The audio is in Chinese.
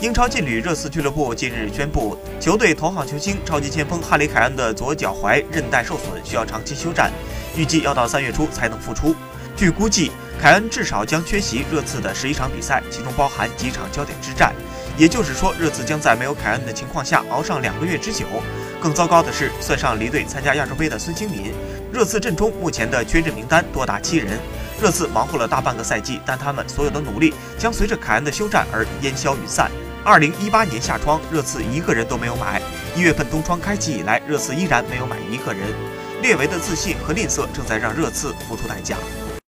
英超劲旅热刺俱乐部近日宣布，球队头号球星超级前锋哈里·凯恩的左脚踝韧带受损，需要长期休战，预计要到三月初才能复出。据估计，凯恩至少将缺席热刺的十一场比赛，其中包含几场焦点之战。也就是说，热刺将在没有凯恩的情况下熬上两个月之久。更糟糕的是，算上离队参加亚洲杯的孙兴民，热刺阵中目前的缺阵名单多达七人。热刺忙活了大半个赛季，但他们所有的努力将随着凯恩的休战而烟消云散。二零一八年夏窗，热刺一个人都没有买；一月份冬窗开启以来，热刺依然没有买一个人。列维的自信和吝啬正在让热刺付出代价。